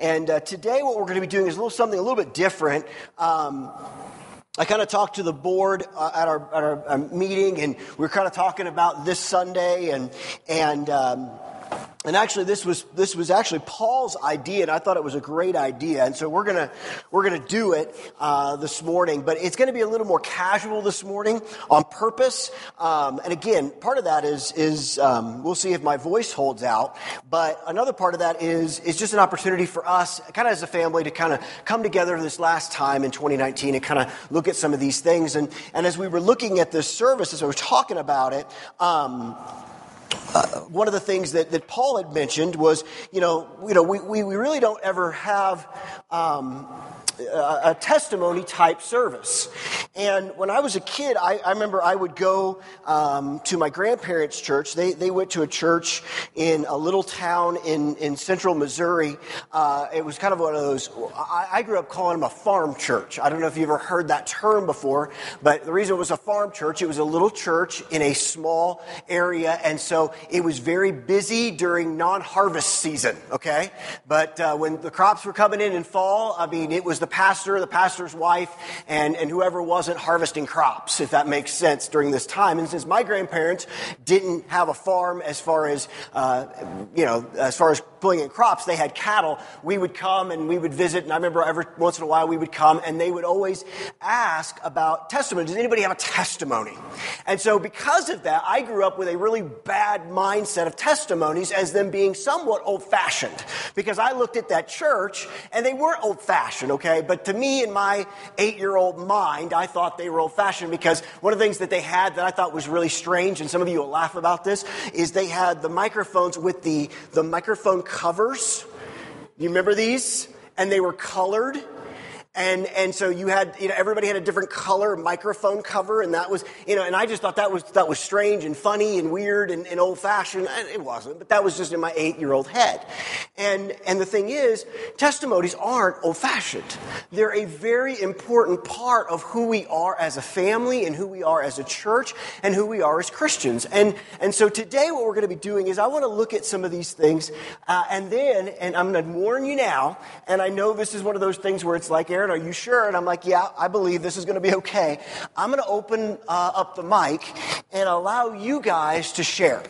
And uh, today, what we're going to be doing is a little something a little bit different. Um, I kind of talked to the board uh, at, our, at our, uh, meeting, and we were kind of talking about this Sunday, and and. Um, and actually, this was, this was actually Paul's idea, and I thought it was a great idea. And so we're gonna, we're gonna do it, uh, this morning. But it's gonna be a little more casual this morning on purpose. Um, and again, part of that is, is, um, we'll see if my voice holds out. But another part of that is, is just an opportunity for us, kind of as a family, to kind of come together this last time in 2019 and kind of look at some of these things. And, and as we were looking at this service, as we were talking about it, um, uh, one of the things that, that Paul had mentioned was, you know, you know, we, we, we really don't ever have um, a, testimony type service. And when I was a kid, I, I remember I would go um, to my grandparents' church. They, they went to a church in a little town in, in central Missouri. Uh, it was kind of one of those, I, I grew up calling them a farm church. I don't know if you've ever heard that term before, but the reason it was a farm church, it was a little church in a small area. And so it was very busy during non harvest season, okay? But uh, when the crops were coming in in fall, I mean, it was the pastor, the pastor's wife, and, and whoever wasn't harvesting crops, if that makes sense during this time. And since my grandparents didn't have a farm as far as, uh, you know, as far as pulling in crops, they had cattle. We would come and we would visit, and I remember every once in a while we would come, and they would always ask about testimony. Does anybody have a testimony? And so because of that, I grew up with a really bad mindset of testimonies as them being somewhat old fashioned. Because I looked at that church, and they were old fashioned, okay? But to me, in my eight year old mind, I thought they were old fashioned because one of the things that they had that I thought was really strange, and some of you will laugh about this, is they had the microphones with the, the microphone covers. You remember these? And they were colored. And, and so you had, you know, everybody had a different color microphone cover, and that was, you know, and I just thought that was, that was strange and funny and weird and, and old fashioned. And it wasn't, but that was just in my eight year old head. And, and the thing is, testimonies aren't old fashioned. They're a very important part of who we are as a family and who we are as a church and who we are as Christians. And, and so today what we're going to be doing is I want to look at some of these things, uh, and then, and I'm going to warn you now, and I know this is one of those things where it's like, Aaron, are you sure? And I'm like, yeah, I believe this is going to be okay. I'm going to open uh, up the mic and allow you guys to share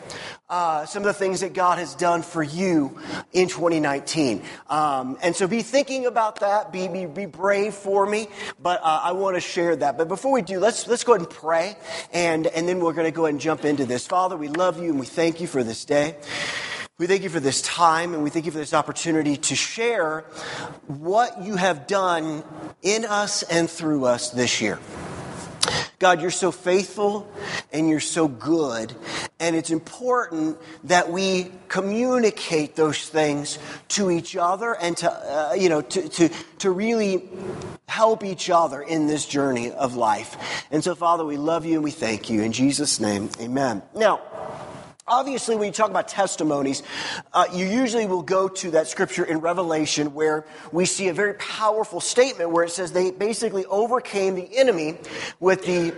uh, some of the things that God has done for you in 2019. Um, and so be thinking about that. Be, be, be brave for me. But uh, I want to share that. But before we do, let's, let's go ahead and pray. And, and then we're going to go ahead and jump into this. Father, we love you and we thank you for this day. We thank you for this time and we thank you for this opportunity to share what you have done in us and through us this year. God, you're so faithful and you're so good. And it's important that we communicate those things to each other and to, uh, you know, to, to, to really help each other in this journey of life. And so, Father, we love you and we thank you. In Jesus' name, amen. Now, Obviously, when you talk about testimonies, uh, you usually will go to that scripture in Revelation where we see a very powerful statement where it says they basically overcame the enemy with the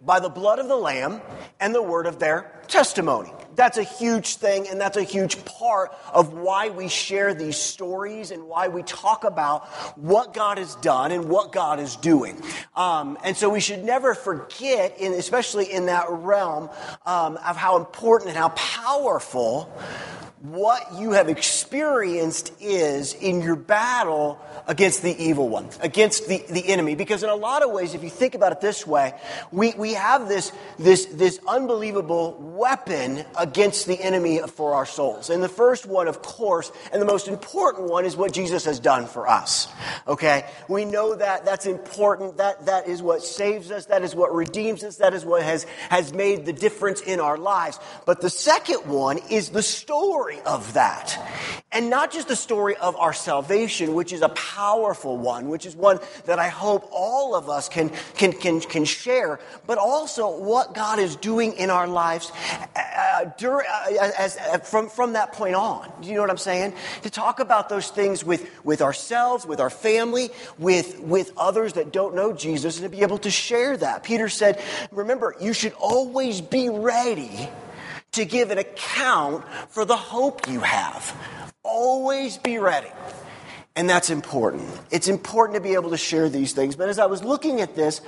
by the blood of the lamb and the word of their testimony. That's a huge thing, and that's a huge part of why we share these stories and why we talk about what God has done and what God is doing. Um, and so we should never forget, in, especially in that realm, um, of how important and how powerful what you have experienced is in your battle against the evil one, against the, the enemy. Because in a lot of ways, if you think about it this way, we, we have this, this, this unbelievable weapon against the enemy for our souls. And the first one, of course, and the most important one is what Jesus has done for us. Okay? We know that that's important. That, that is what saves us. That is what redeems us. That is what has, has made the difference in our lives. But the second one is the story story of that. And not just the story of our salvation, which is a powerful one, which is one that I hope all of us can, can, can, can share, but also what God is doing in our lives uh, during, uh, as, uh, from, from that point on. Do you know what I'm saying? To talk about those things with, with ourselves, with our family, with, with others that don't know Jesus, and to be able to share that. Peter said, remember, you should always be ready to give an account for the hope you have. Always be ready. And that's important. It's important to be able to share these things. But as I was looking at this,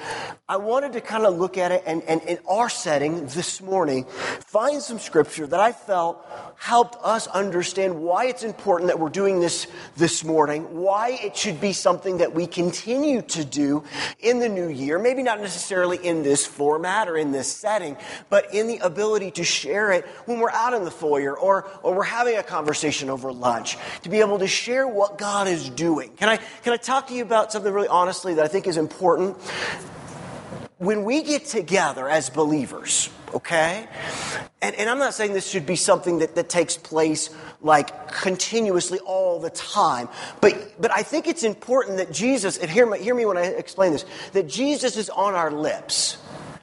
I wanted to kind of look at it and, and in our setting this morning, find some scripture that I felt helped us understand why it's important that we're doing this this morning, why it should be something that we continue to do in the new year. Maybe not necessarily in this format or in this setting, but in the ability to share it when we're out in the foyer or, or we're having a conversation over lunch, to be able to share what God is doing. Can I, can I talk to you about something really honestly that I think is important? When we get together as believers, okay? And, and I'm not saying this should be something that, that takes place like continuously all the time, but, but I think it's important that Jesus, and hear me, hear me when I explain this, that Jesus is on our lips.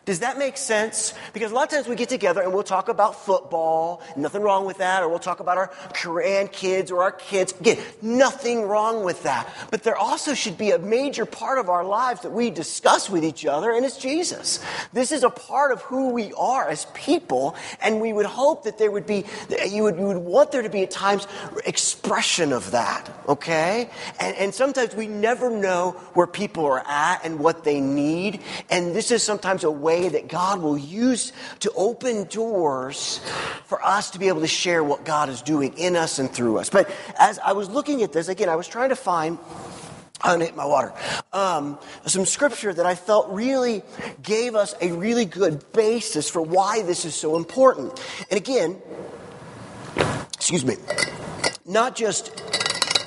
Does that make sense? Because a lot of times we get together and we'll talk about football, nothing wrong with that, or we'll talk about our grandkids or our kids. Again, nothing wrong with that. But there also should be a major part of our lives that we discuss with each other, and it's Jesus. This is a part of who we are as people, and we would hope that there would be, you would, you would want there to be at times expression of that, okay? And, and sometimes we never know where people are at and what they need, and this is sometimes a way way that God will use to open doors for us to be able to share what God is doing in us and through us. But as I was looking at this, again, I was trying to find. I hit my water. Um, some scripture that I felt really gave us a really good basis for why this is so important. And again, excuse me, not just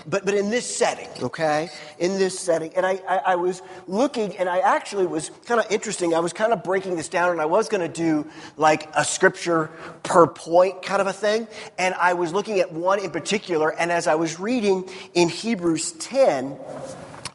but, but in this setting, okay? In this setting. And I, I, I was looking, and I actually was kind of interesting. I was kind of breaking this down, and I was going to do like a scripture per point kind of a thing. And I was looking at one in particular, and as I was reading in Hebrews 10,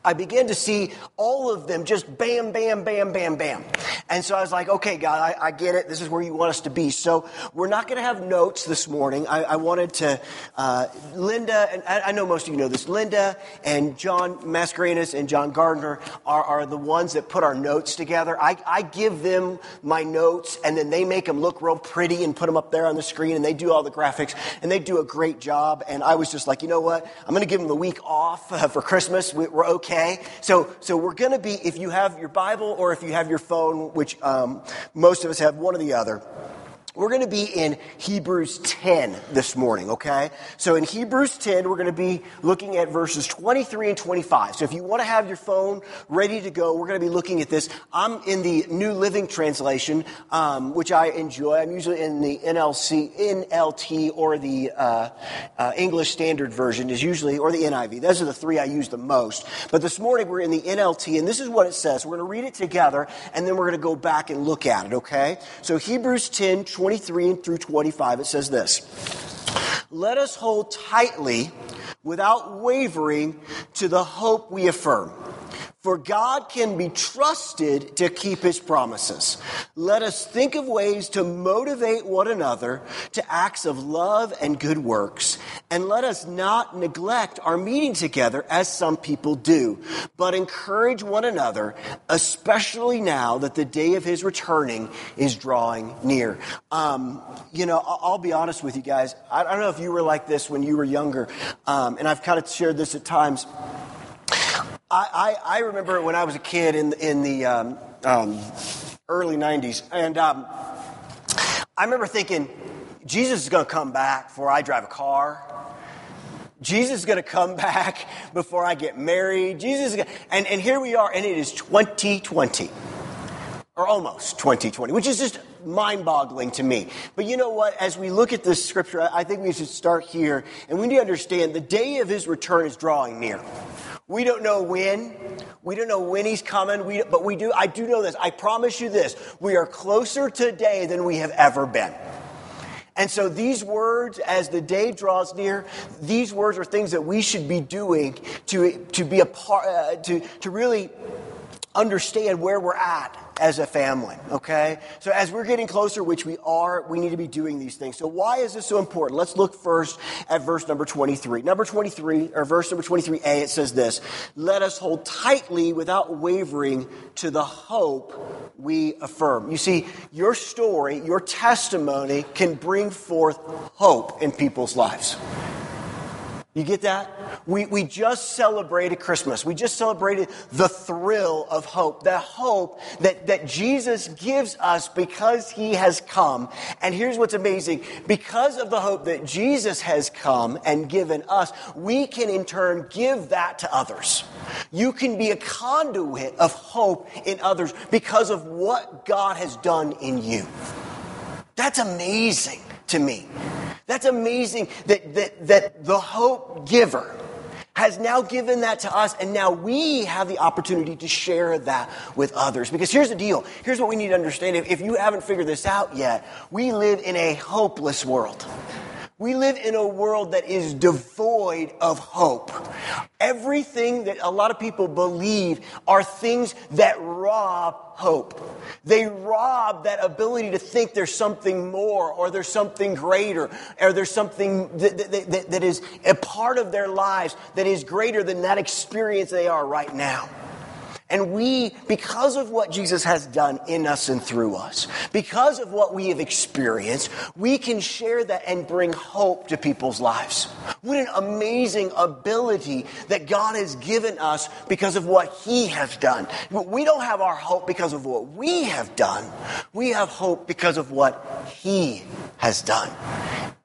I began to see all of them just bam, bam, bam, bam, bam. And so I was like, okay, God, I, I get it. This is where you want us to be. So we're not going to have notes this morning. I, I wanted to, uh, Linda, and I, I, know most of you know this, Linda and John Mascarenas and John Gardner are, are the ones that put our notes together. I, I give them my notes and then they make them look real pretty and put them up there on the screen and they do all the graphics and they do a great job. And I was just like, you know what? I'm going to give them the week off uh, for Christmas. We, we're okay okay? So, so we're going to be, if you have your Bible or if you have your phone, which um, most of us have, one or the other. We're going to be in Hebrews 10 this morning, okay? So in Hebrews 10, we're going to be looking at verses 23 and 25. So if you want to have your phone ready to go, we're going to be looking at this. I'm in the New Living Translation, um, which I enjoy. I'm usually in the NLC, NLT or the uh, uh, English Standard Version is usually, or the NIV. Those are the three I use the most. But this morning we're in the NLT, and this is what it says. We're going to read it together, and then we're going to go back and look at it, okay? So Hebrews 10, 23 23 and through 25, it says this Let us hold tightly, without wavering, to the hope we affirm. For God can be trusted to keep his promises. Let us think of ways to motivate one another to acts of love and good works. And let us not neglect our meeting together as some people do, but encourage one another, especially now that the day of his returning is drawing near. Um, you know, I'll be honest with you guys. I don't know if you were like this when you were younger, um, and I've kind of shared this at times. I, I, I, remember when I was a kid in, in the um, um, early 90s, and um, I remember thinking, Jesus is going to come back before I drive a car. Jesus is going to come back before I get married. Jesus going and, and here we are, and it is 2020. Or almost 2020, which is just mind boggling to me. But you know what? As we look at this scripture, I think we should start here, and we need to understand the day of his return is drawing near. We don't know when. We don't know when he's coming. We, but we do. I do know this. I promise you this. We are closer today than we have ever been. And so these words, as the day draws near, these words are things that we should be doing to, to be a part, uh, to, to really understand where we're at as a family, okay? So as we're getting closer, which we are, we need to be doing these things. So why is this so important? Let's look first at verse number 23. Number 23, or verse number 23a, it says this, let us hold tightly without wavering to the hope we affirm. You see, your story, your testimony can bring forth hope in people's lives. You get that? We, we just celebrated Christmas. We just celebrated the thrill of hope, the hope that, that Jesus gives us because he has come. And here's what's amazing. Because of the hope that Jesus has come and given us, we can in turn give that to others. You can be a conduit of hope in others because of what God has done in you. That's amazing to me. That's amazing that, that, that the hope giver has now given that to us, and now we have the opportunity to share that with others. Because here's the deal. Here's what we need to understand. If, if you haven't figured this out yet, we live in a hopeless world. We live in a world that is devoid of hope. Everything that a lot of people believe are things that rob hope. They rob that ability to think there's something more or there's something greater or there's something that, that, that, that is a part of their lives that is greater than that experience they are right now. And we, because of what Jesus has done in us and through us, because of what we have experienced, we can share that and bring hope to people's lives. What an amazing ability that God has given us because of what He has done. We don't have our hope because of what we have done. We have hope because of what He has done.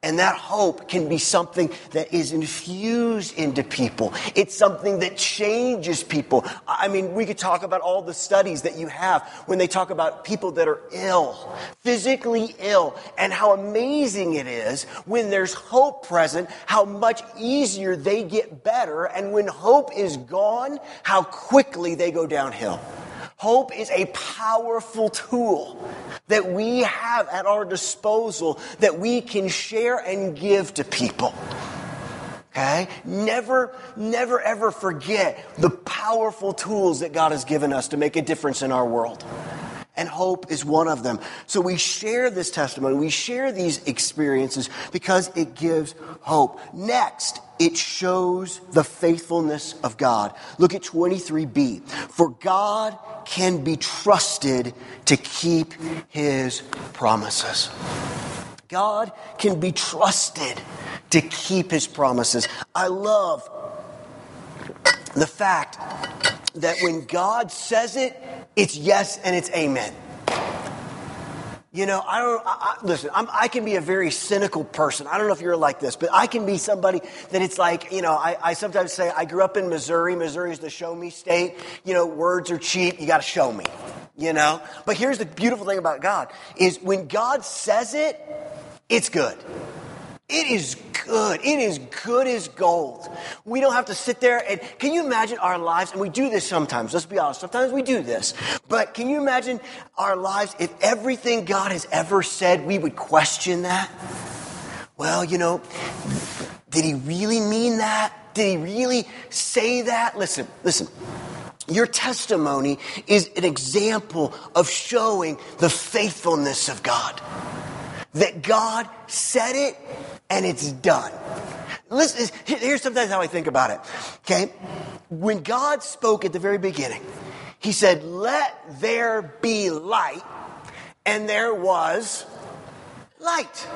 And that hope can be something that is infused into people. It's something that changes people. I mean, we could talk about all the studies that you have when they talk about people that are ill, physically ill, and how amazing it is when there's hope present, how much easier they get better. And when hope is gone, how quickly they go downhill. Hope is a powerful tool that we have at our disposal that we can share and give to people. Okay? Never, never ever forget the powerful tools that God has given us to make a difference in our world. And hope is one of them. So we share this testimony, we share these experiences because it gives hope. Next, it shows the faithfulness of God. Look at 23b. For God can be trusted to keep his promises. God can be trusted to keep his promises. I love the fact that when God says it, it's yes and it's amen. You know, I don't, I, I, listen, I'm, i can be a very cynical person. I don't know if you're like this, but I can be somebody that it's like, you know, I, I sometimes say I grew up in Missouri. Missouri is the show me state. You know, words are cheap. You got to show me, you know? But here's the beautiful thing about God is when God says it, it's good. It is good. It is good as gold. We don't have to sit there and can you imagine our lives? And we do this sometimes. Let's be honest. Sometimes we do this. But can you imagine our lives if everything God has ever said, we would question that? Well, you know, did he really mean that? Did he really say that? Listen, listen. Your testimony is an example of showing the faithfulness of God. That God said it and it's done. Listen, here's sometimes how I think about it. Okay? When God spoke at the very beginning, He said, Let there be light, and there was light.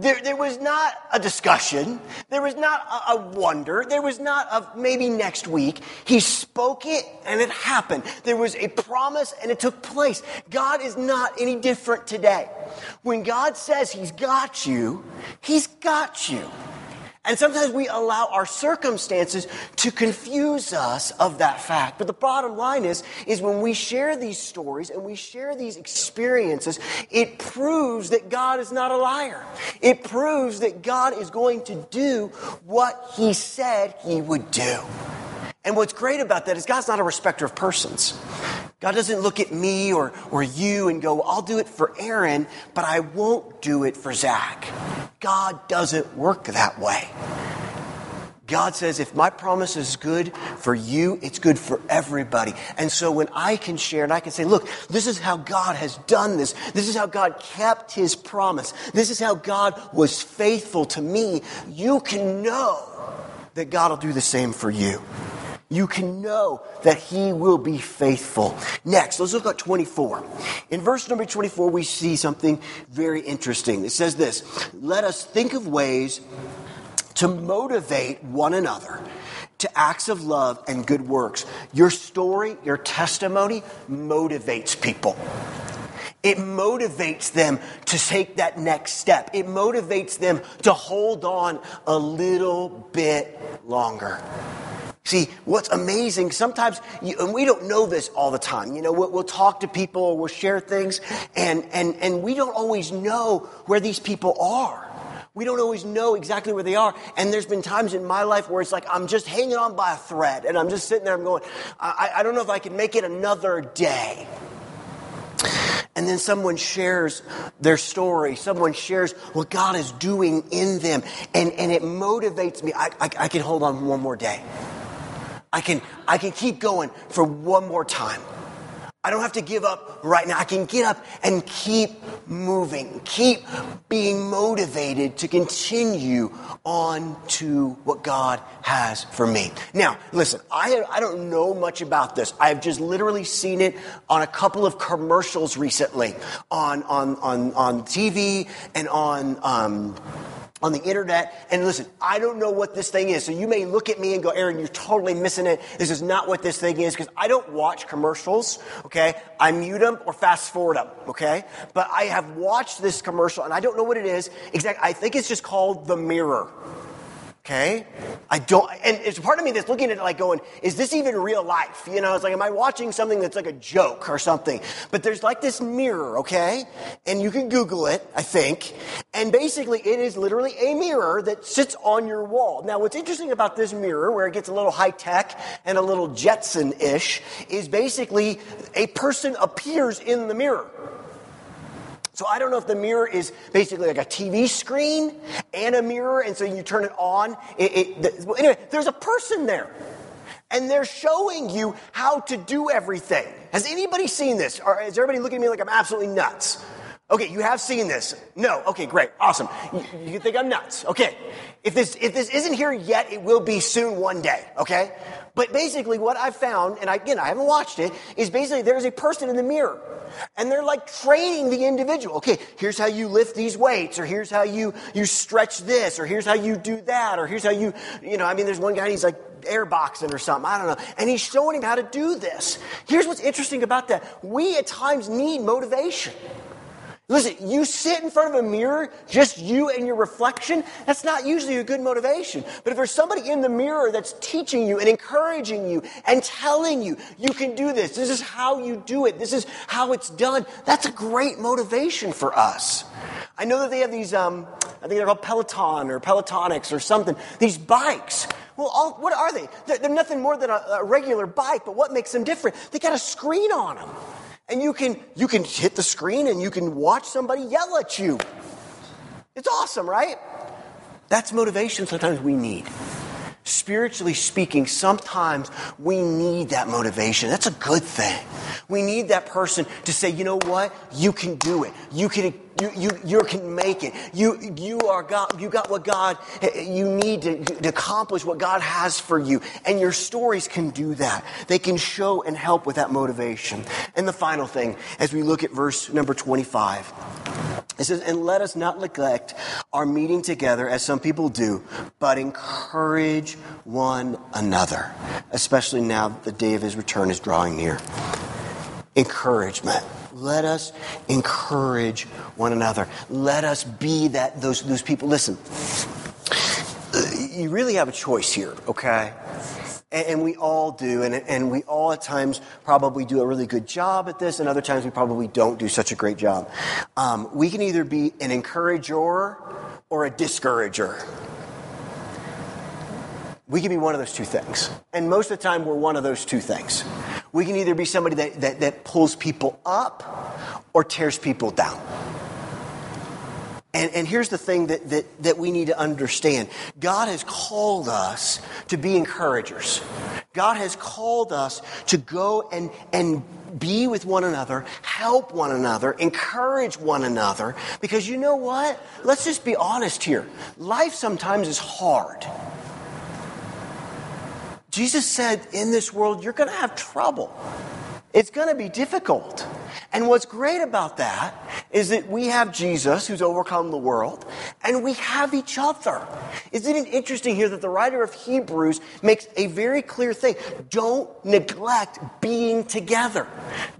There, there was not a discussion. There was not a, a, wonder. There was not a maybe next week. He spoke it and it happened. There was a promise and it took place. God is not any different today. When God says He's got you, He's got you. And sometimes we allow our circumstances to confuse us of that fact. But the bottom line is, is when we share these stories and we share these experiences, it proves that God is not a liar. It proves that God is going to do what He said He would do. And what's great about that is God's not a respecter of persons. God doesn't look at me or, or you and go, I'll do it for Aaron, but I won't do it for Zach. God doesn't work that way. God says, if my promise is good for you, it's good for everybody. And so when I can share and I can say, look, this is how God has done this. This is how God kept his promise. This is how God was faithful to me. You can know that God will do the same for you you can know that he will be faithful. Next, let's look at 24. In verse number 24, we see something very interesting. It says this Let us think of ways to motivate one another to acts of love and good works. Your story, your testimony motivates people. It motivates them to take that next step. It motivates them to hold on a little bit longer. See, what's amazing, sometimes, you, and we don't know this all the time, you know, we'll, we'll talk to people, or we'll share things, and, and, and we don't always know where these people are. We don't always know exactly where they are. And there's been times in my life where it's like I'm just hanging on by a thread and I'm just sitting there, I'm going, I, I don't know if I can make it another day. And then someone shares their story. Someone shares what God is doing in them. And, and it motivates me. I, I, I can hold on one more day. I can, I can keep going for one more time. I don't have to give up right now. I can get up and keep moving, keep being motivated to continue on to what God has for me. Now, listen, I, I don't know much about this. I have just literally seen it on a couple of commercials recently on, on, on, on TV and on, um, on the internet. And listen, I don't know what this thing is. So you may look at me and go, Aaron, you're totally missing it. This is not what this thing is because I don't watch commercials. Okay. I mute them or fast forward them. Okay. But I have watched this commercial and I don't know what it is exactly. I think it's just called The Mirror. Okay? I don't, and it's part of me that's looking at it like going, is this even real life? You know, it's like, am I watching something that's like a joke or something? But there's like this mirror, okay? And you can Google it, I think. And basically, it is literally a mirror that sits on your wall. Now, what's interesting about this mirror, where it gets a little high tech and a little Jetson ish, is basically a person appears in the mirror. So I don't know if the mirror is basically like a TV screen and a mirror, and so you turn it on. It, it, the, well, anyway, there's a person there. And they're showing you how to do everything. Has anybody seen this? Or is everybody looking at me like I'm absolutely nuts? Okay, you have seen this. No. Okay, great. Awesome. You, you think I'm nuts. Okay. If this, if this isn't here yet, it will be soon one day. Okay? But basically what I've found, and again, I haven't watched it, is basically there's a person in the mirror. And they're like training the individual. Okay, here's how you lift these weights, or here's how you, you stretch this, or here's how you do that, or here's how you, you know, I mean, there's one guy, he's like airboxing or something. I don't know. And he's showing him how to do this. Here's what's interesting about that. We at times need motivation. Listen, you sit in front of a mirror, just you and your reflection, that's not usually a good motivation. But if there's somebody in the mirror that's teaching you and encouraging you and telling you, you can do this, this is how you do it, this is how it's done, that's a great motivation for us. I know that they have these, um, I think they're called Peloton or Pelotonics or something, these bikes. Well, all, what are they? They're, they're nothing more than a, a regular bike, but what makes them different? They got a screen on them. And you can, you can hit the screen and you can watch somebody yell at you. It's awesome, right? That's motivation sometimes we need. Spiritually speaking, sometimes we need that motivation. That's a good thing. We need that person to say, you know what? You can do it. You can, you, you, you can make it. You, you are God, you got what God, you need to, to accomplish what God has for you. And your stories can do that. They can show and help with that motivation. And the final thing, as we look at verse number 25, it says, and let us not neglect our meeting together as some people do, but encourage one another, especially now that the day of his return is drawing near. Encouragement. Let us encourage one another. Let us be that those, those people. Listen, you really have a choice here, okay? And, we all do, and, and we all at times probably do a really good job at this, and other times we probably don't do such a great job. Um, we can either be an encourager or a discourager. We can be one of those two things. And most of the time, we're one of those two things. We can either be somebody that, that, that pulls people up or tears people down. And, and here's the thing that, that, that we need to understand God has called us to be encouragers. God has called us to go and, and be with one another, help one another, encourage one another. Because you know what? Let's just be honest here. Life sometimes is hard. Jesus said, in this world, you're going to have trouble. It's going to be difficult. And what's great about that is that we have Jesus who's overcome the world and we have each other. Isn't it interesting here that the writer of Hebrews makes a very clear thing? Don't neglect being together.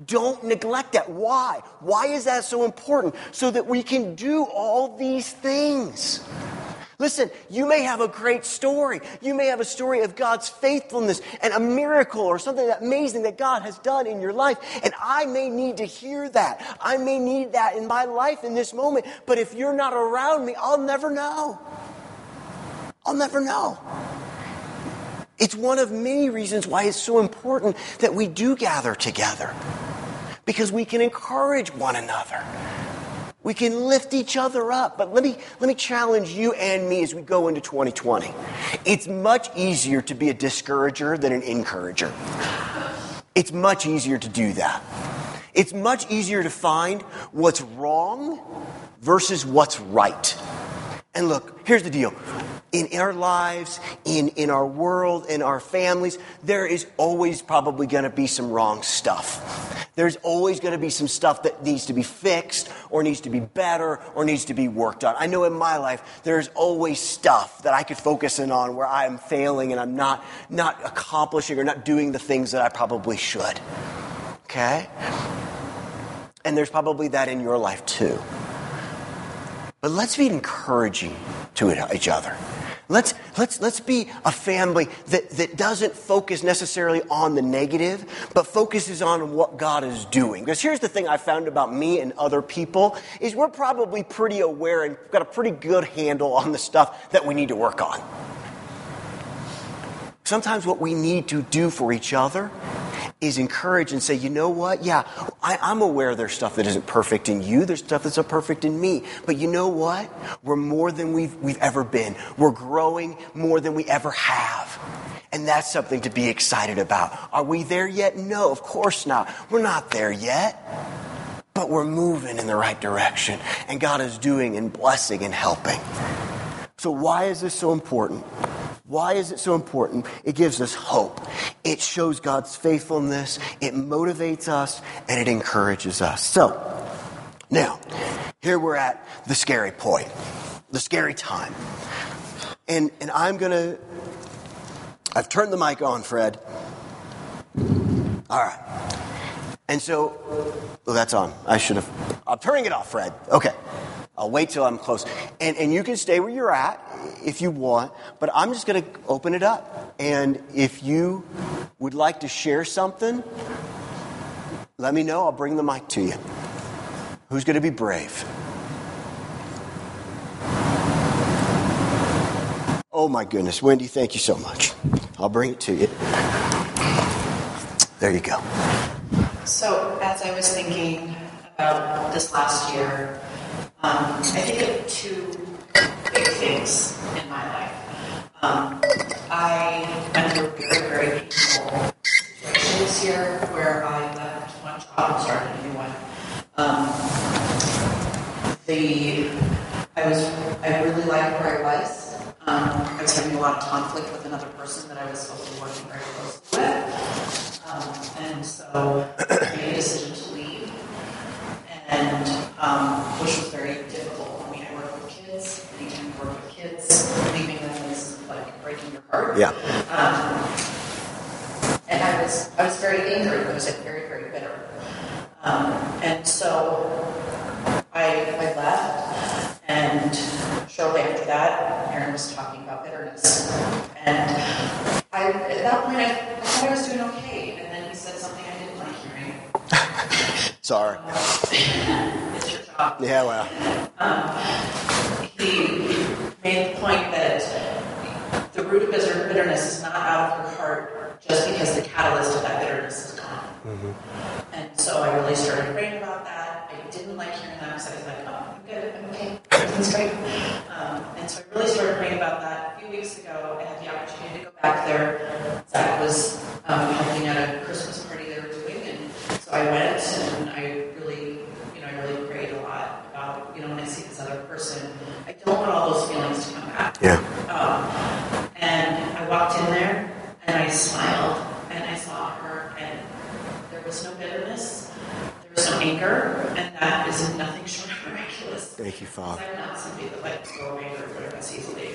Don't neglect that. Why? Why is that so important? So that we can do all these things. Listen, you may have a great story. You may have a story of God's faithfulness and a miracle or something amazing that God has done in your life. And I may need to hear that. I may need that in my life in this moment. But if you're not around me, I'll never know. I'll never know. It's one of many reasons why it's so important that we do gather together. Because we can encourage one another. We can lift each other up. But let me, let me challenge you and me as we go into 2020. It's much easier to be a discourager than an encourager. It's much easier to do that. It's much easier to find what's wrong versus what's right. And look, here's the deal. In our lives, in, in our world, in our families, there is always probably going to be some wrong stuff. There's always going to be some stuff that needs to be fixed or needs to be better or needs to be worked on. I know in my life, there's always stuff that I could focus in on where I am failing and I'm not, not accomplishing or not doing the things that I probably should. Okay? And there's probably that in your life too. But let's be encouraging to each other. Let's, let's, let's be a family that, that doesn't focus necessarily on the negative, but focuses on what God is doing. Because here's the thing I found about me and other people is we're probably pretty aware and got a pretty good handle on the stuff that we need to work on. Sometimes what we need to do for each other is encourage and say, you know what? Yeah, I, am aware there's stuff that isn't perfect in you. There's stuff that's not perfect in me. But you know what? We're more than we've, we've ever been. We're growing more than we ever have. And that's something to be excited about. Are we there yet? No, of course not. We're not there yet. But we're moving in the right direction. And God is doing and blessing and helping. So why is this so important? Why is it so important? It gives us hope. It shows God's faithfulness. It motivates us and it encourages us. So, now, here we're at the scary point, the scary time. And, and I'm going to, I've turned the mic on, Fred. All right. And so, oh, that's on. I should have, I'm turning it off, Fred. Okay. I'll wait till I'm close. And, and you can stay where you're at if you want, but I'm just going to open it up. And if you would like to share something, let me know. I'll bring the mic to you. Who's going to be brave? Oh my goodness. Wendy, thank you so much. I'll bring it to you. There you go. So, as I was thinking about this last year, um, I think of two big things in my life. Um, I went through very, very painful situation this year where I left one job and started a new one. Um, the I was I really liked where I was. Um, I was having a lot of conflict with another person that I was supposed to be working very closely with, um, and so I made a decision to leave and um, which was very difficult for me. I work with kids. Anytime you work with kids, leaving them is like breaking your heart. Yeah. Um, and I was I was very angry. I was very very bitter. Um, and so I, I left, and shortly after that, Aaron was talking about bitterness, and I at that point I, I thought I was doing okay, and then he said something I didn't like hearing. Sorry. Yeah, well. Um, he made the point that the root of bitterness is not out of your heart just because the catalyst of that bitterness is gone. Mm-hmm. And so I really started praying about that. I didn't like hearing that because I was like, oh, I'm good, I'm okay, everything's great. Um, and so I really started praying about that. A few weeks ago, I had the opportunity to go back there. Zach was um, helping at a Christmas party they were doing, and so I went and I really, you know, I really prayed a lot about, you know, when I see this other person, I don't want all those feelings to come back. Yeah. Um, and I walked in there and I smiled and I saw her and there was no bitterness, there was no anger, and that is nothing short of miraculous. Thank you, Father. I'm not somebody that likes to go away or whatever as easily.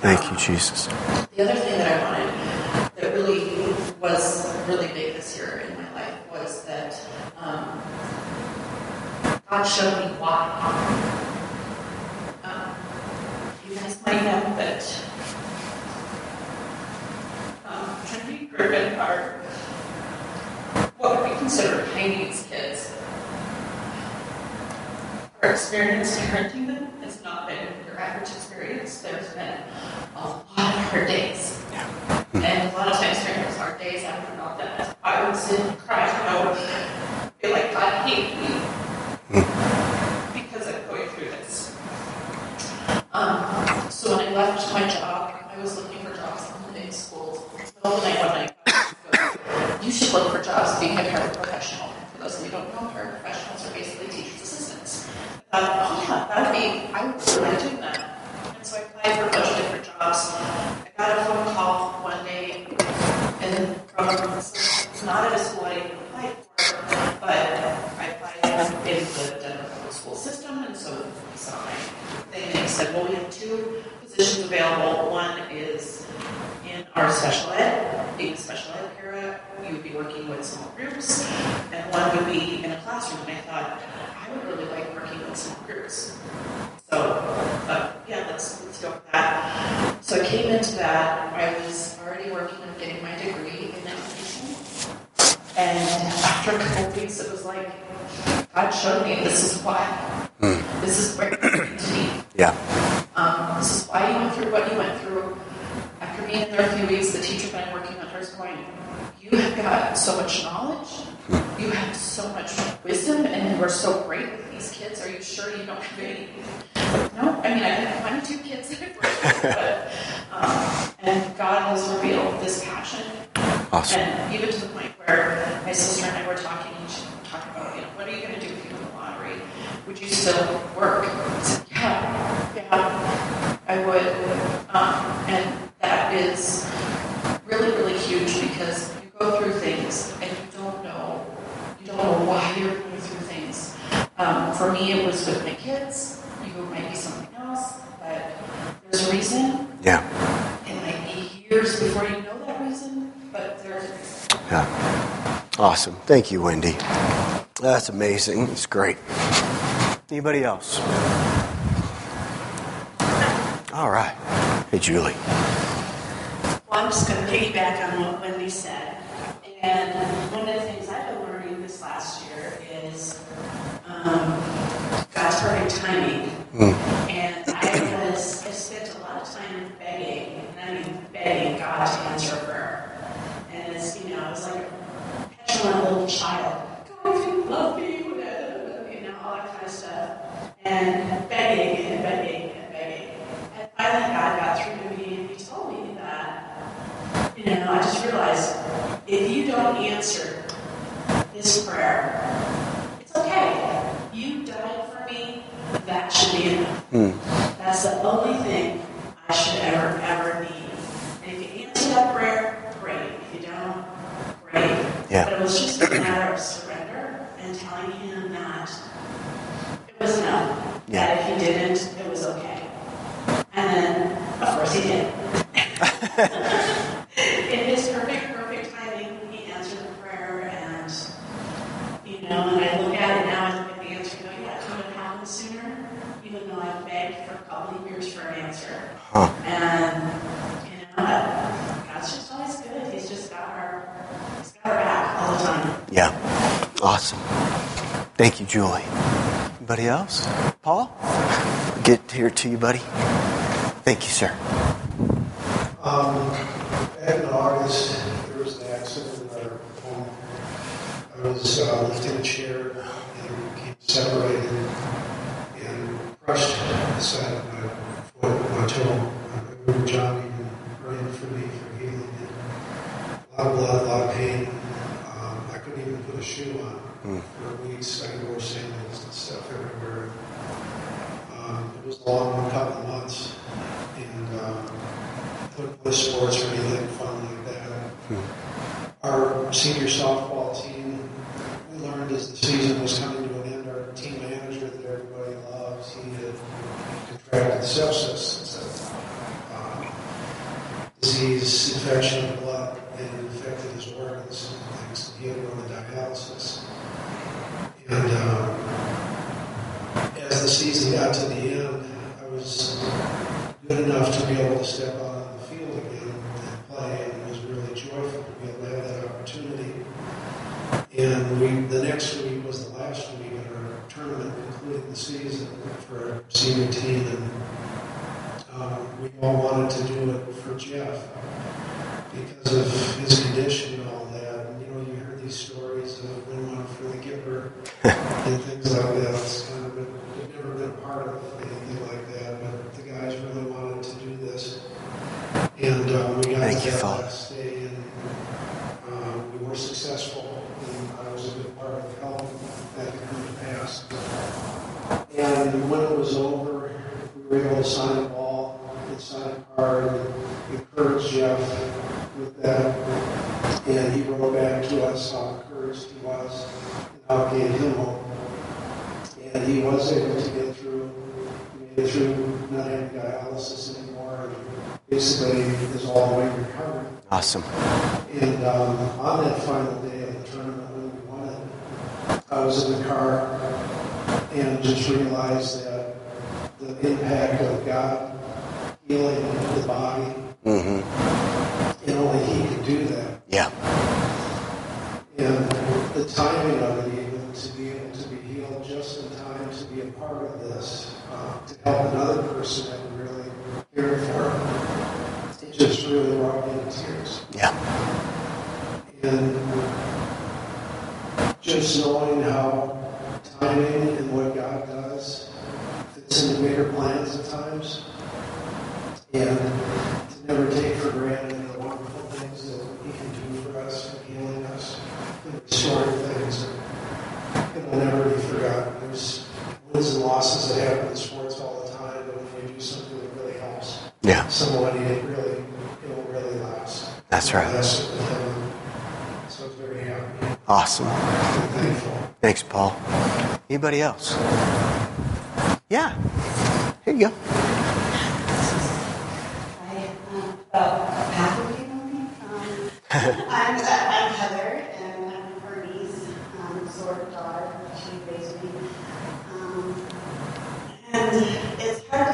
Thank you, Jesus. The other thing that I wanted that really was really big this year in my life was that um, God showed me why. Might know that um, Trinity Griffin are what we consider high needs kids. Our experience parenting them has not been your average experience. There's been a lot of hard days. And a lot of times during those hard days after all that, I would sit and cry, you know, feel like God hated me because I'm going through this. Um, so when I left my job, I was looking for jobs in schools. The whole night, one night, God goes, you should look for jobs being a paraprofessional. For those of you who don't know, paraprofessionals are basically teachers' assistants. I thought, oh yeah, that'd be, I would really like doing that. And so I applied for a bunch of different jobs. I got a phone call one day, and from some- not at a school I even applied for, but I applied in the Denver public school system, and so we saw my thing, and they said, well, we have two positions available. One is in our special ed, being a special ed para, you would be working with small groups, and one would be in a classroom. And I thought, I would really like working with small groups. So, uh, yeah, let's, let's go with that. So I came into that. I was already working on getting my degree in education. And after a couple of weeks, it was like, God showed me this is why. This is where it's to be. Yeah. Um, this is why you went through what you went through. After being in there a few weeks, the teacher that I'm working under is going, You have got so much knowledge, you have so much wisdom, and you are so great with these kids. Are you sure you don't have any? No, I mean, I have 22 kids that I've worked with, but, um, and God has revealed this passion. Awesome. And even to the point where my sister and I were talking, and she talking about, you know, what are you going to do if you win the lottery? Would you still work? I said, yeah, yeah, I would. Um, and that is really, really huge because you go through things and you don't know, you don't know why you're going through things. Um, for me, it was with my kids. You might be something else, but there's a reason. Yeah. It might be years before you know that reason, but there's a reason. Yeah. Awesome. Thank you, Wendy. That's amazing. It's great. Anybody else? All right. Hey, Julie. Well, I'm just going to piggyback on what Wendy said. And one of the things I've been learning this last year is um, God's perfect timing. And I was, I spent a lot of time begging, and I mean begging God to answer prayer. And it's, you know, I was like a little child. God, if love me, whatever, you know, all that kind of stuff. And begging and begging and begging. And finally, God got through to me, and He told me that you know, I just realized if you don't answer this prayer, it's okay. You died for me. That should be enough. Hmm. That's the only thing I should ever, ever need. And if you answer that prayer, great. If you don't, great. Yeah. But it was just a matter of surrender and telling him that it was enough. Yeah. That if he didn't, it was okay. And then, of course, he did. In his perfect, perfect timing, he answered the prayer, and you know, and I look at it now, I look at the answer, and go, yeah, it could have happened sooner, even though I begged for a couple of years for an answer. Huh. And you know, God's just always good. He's just got our, he's got our back all the time. Yeah. Awesome. Thank you, Julie. Anybody else? Paul? Get here to you, buddy. Thank you, sir. Um, back in August, there was an accident in our home. I was uh, lifting a chair and became separated and crushed the side of my foot, my toe. I remember Johnny praying for me for healing. A lot of blood, a lot of pain. Um, I couldn't even put a shoe on for weeks. I wore sandals and stuff everywhere. Um, it was a long, a couple of months, and um, couldn't play sports or anything fun like that. Our senior softball team, we learned as the season was coming And he was able to get through, get through not having dialysis anymore. and Basically, is all the way recovered. Awesome. And um, on that final day of the tournament, when we won it, I was in the car and just realized that the impact of God healing the body, mm-hmm. and only He could do that. Yeah. And the timing of it part of this uh, to help another person that we really care for. It just really brought me to tears. Yeah. And just knowing how timing and what God does fits into bigger plans at times, and to never take someone, it really it will really last. That's right. That's so I very happy. Awesome. Thankful. Thanks, Paul. Anybody else? Yeah. Here you go. Uh, oh, um, I'm, uh, I'm Heather, and I'm her um, sort of daughter. She raised me. Um, and it's hard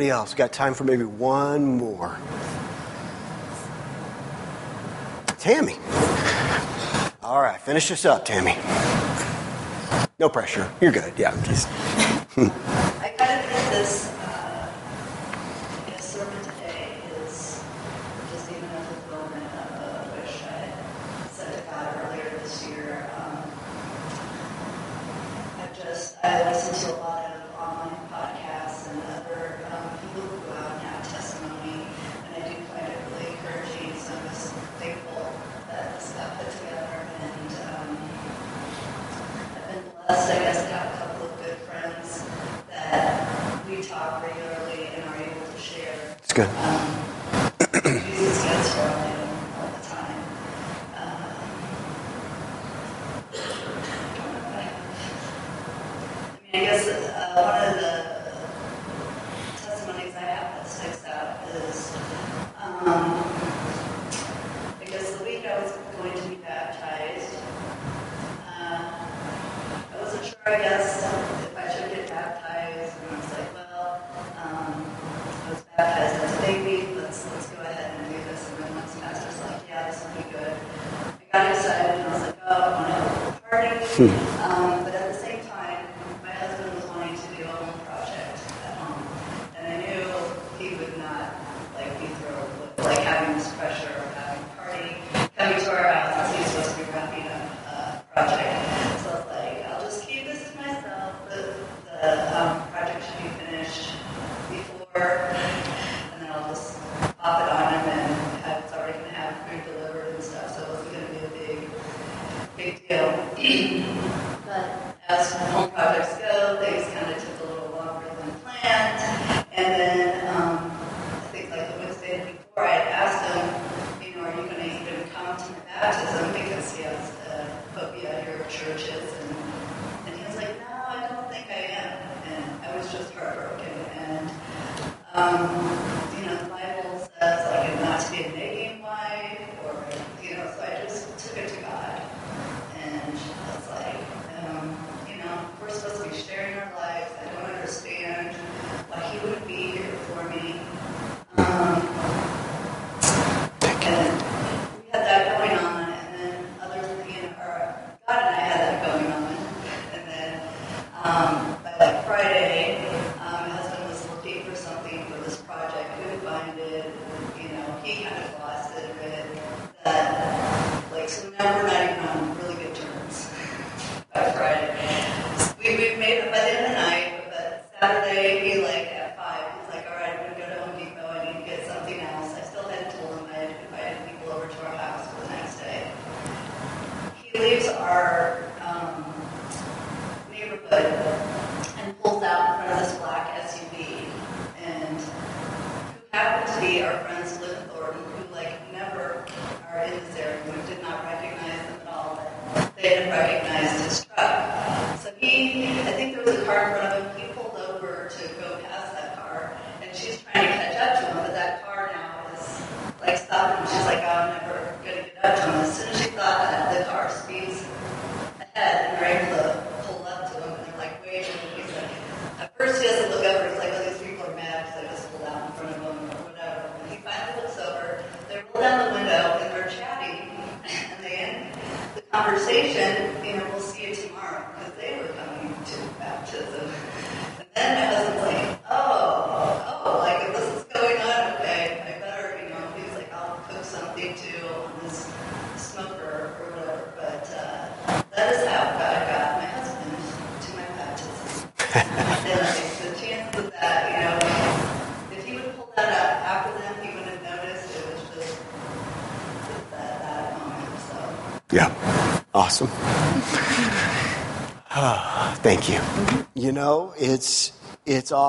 Anybody else? Got time for maybe one more? Tammy. All right, finish this up, Tammy. No pressure. You're good. Yeah, just. 아!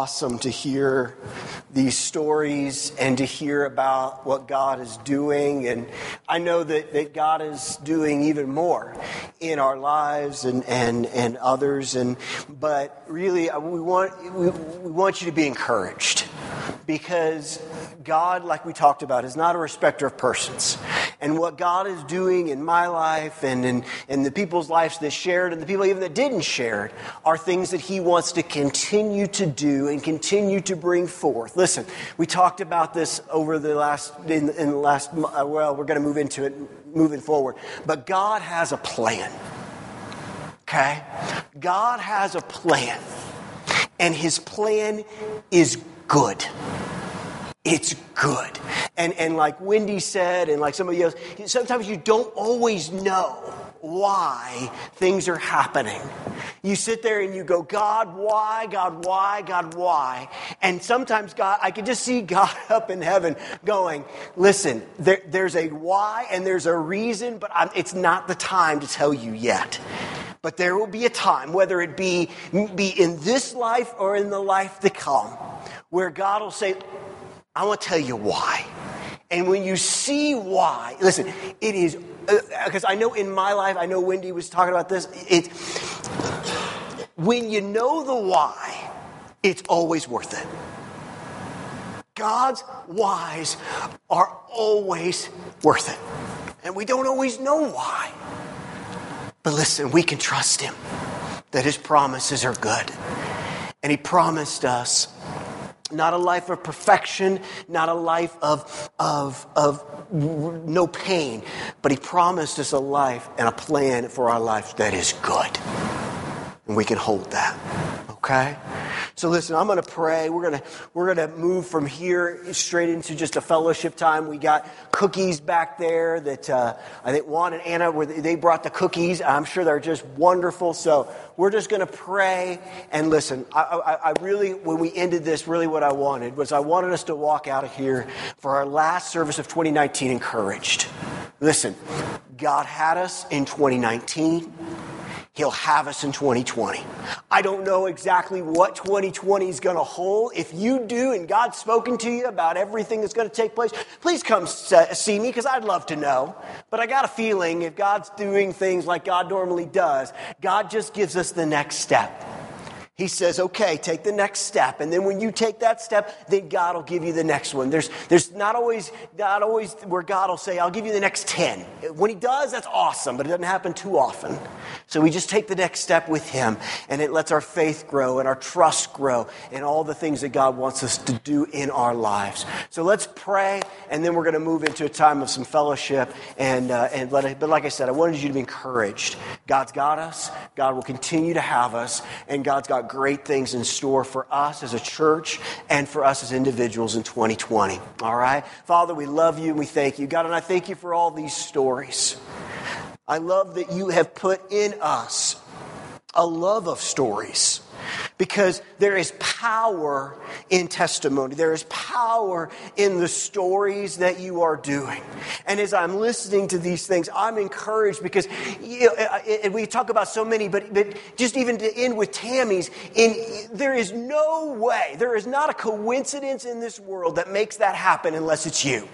Awesome to hear these stories and to hear about what God is doing. And I know that, that God is doing even more in our lives and, and, and others. And, but really, uh, we want, we, we want you to be encouraged because God, like we talked about, is not a respecter of persons. And what God is doing in my life and in, in the people's lives that shared and the people even that didn't share it are things that He wants to continue to do and continue to bring forth. Listen, we talked about this over the last, in, in the last, uh, well, we're going to move into it moving forward. But God has a plan. Okay? God has a plan. And His plan is good. It's good. And, and like Wendy said, and like somebody else, sometimes you don't always know why things are happening. You sit there and you go, God, why? God, why? God, why? And sometimes God, I can just see God up in heaven going, listen, there, there's a why and there's a reason, but I'm, it's not the time to tell you yet. But there will be a time, whether it be, be in this life or in the life to come, where God will say, I want to tell you why. And when you see why, listen, it is, because uh, I know in my life, I know Wendy was talking about this, it, when you know the why, it's always worth it. God's whys are always worth it. And we don't always know why. But listen, we can trust Him that His promises are good. And He promised us not a life of perfection, not a life of, of, of no pain, but He promised us a life and a plan for our life that is good. And we can hold that. Okay? So listen, I'm going to pray. We're going to we're going to move from here straight into just a fellowship time. We got cookies back there that uh, I think Juan and Anna were they brought the cookies. I'm sure they're just wonderful. So we're just going to pray and listen. I, I, I really, when we ended this, really what I wanted was I wanted us to walk out of here for our last service of 2019 encouraged. Listen, God had us in 2019. He'll have us in 2020. I don't know exactly what 2020 is going to hold. If you do and God's spoken to you about everything that's going to take place, please come see me because I'd love to know. But I got a feeling if God's doing things like God normally does, God just gives us the next step. He says, okay, take the next step. And then when you take that step, then God will give you the next one. There's, there's not always, not always where God will say, I'll give you the next 10. When he does, that's awesome, but it doesn't happen too often. So we just take the next step with him and it lets our faith grow and our trust grow and all the things that God wants us to do in our lives. So let's pray and then we're going to move into a time of some fellowship and, uh, and let it, but like I said, I wanted you to be encouraged. God's got us. God will continue to have us and God's got great things in store for us as a church and for us as individuals in 2020. All right? Father, we love you and we thank you. God, and I thank you for all these stories. I love that you have put in us a love of stories because there is power in testimony. There is power in the stories that you are doing. And as I'm listening to these things, I'm encouraged because you know, and we talk about so many, but, but just even to end with Tammy's, in, there is no way, there is not a coincidence in this world that makes that happen unless it's you.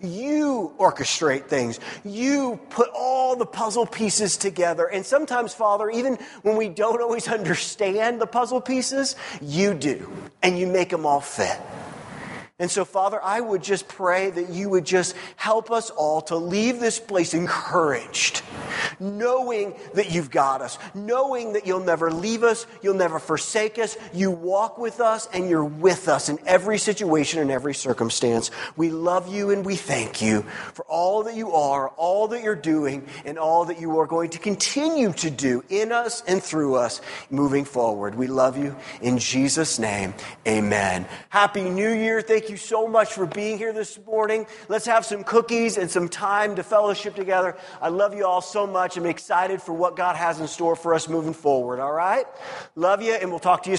You orchestrate things. You put all the puzzle pieces together. And sometimes, Father, even when we don't always understand the puzzle pieces, you do. And you make them all fit. And so, Father, I would just pray that you would just help us all to leave this place encouraged, knowing that you've got us, knowing that you'll never leave us, you'll never forsake us. You walk with us and you're with us in every situation and every circumstance. We love you and we thank you for all that you are, all that you're doing, and all that you are going to continue to do in us and through us moving forward. We love you in Jesus' name. Amen. Happy New Year. You so much for being here this morning. Let's have some cookies and some time to fellowship together. I love you all so much. I'm excited for what God has in store for us moving forward, all right? Love you, and we'll talk to you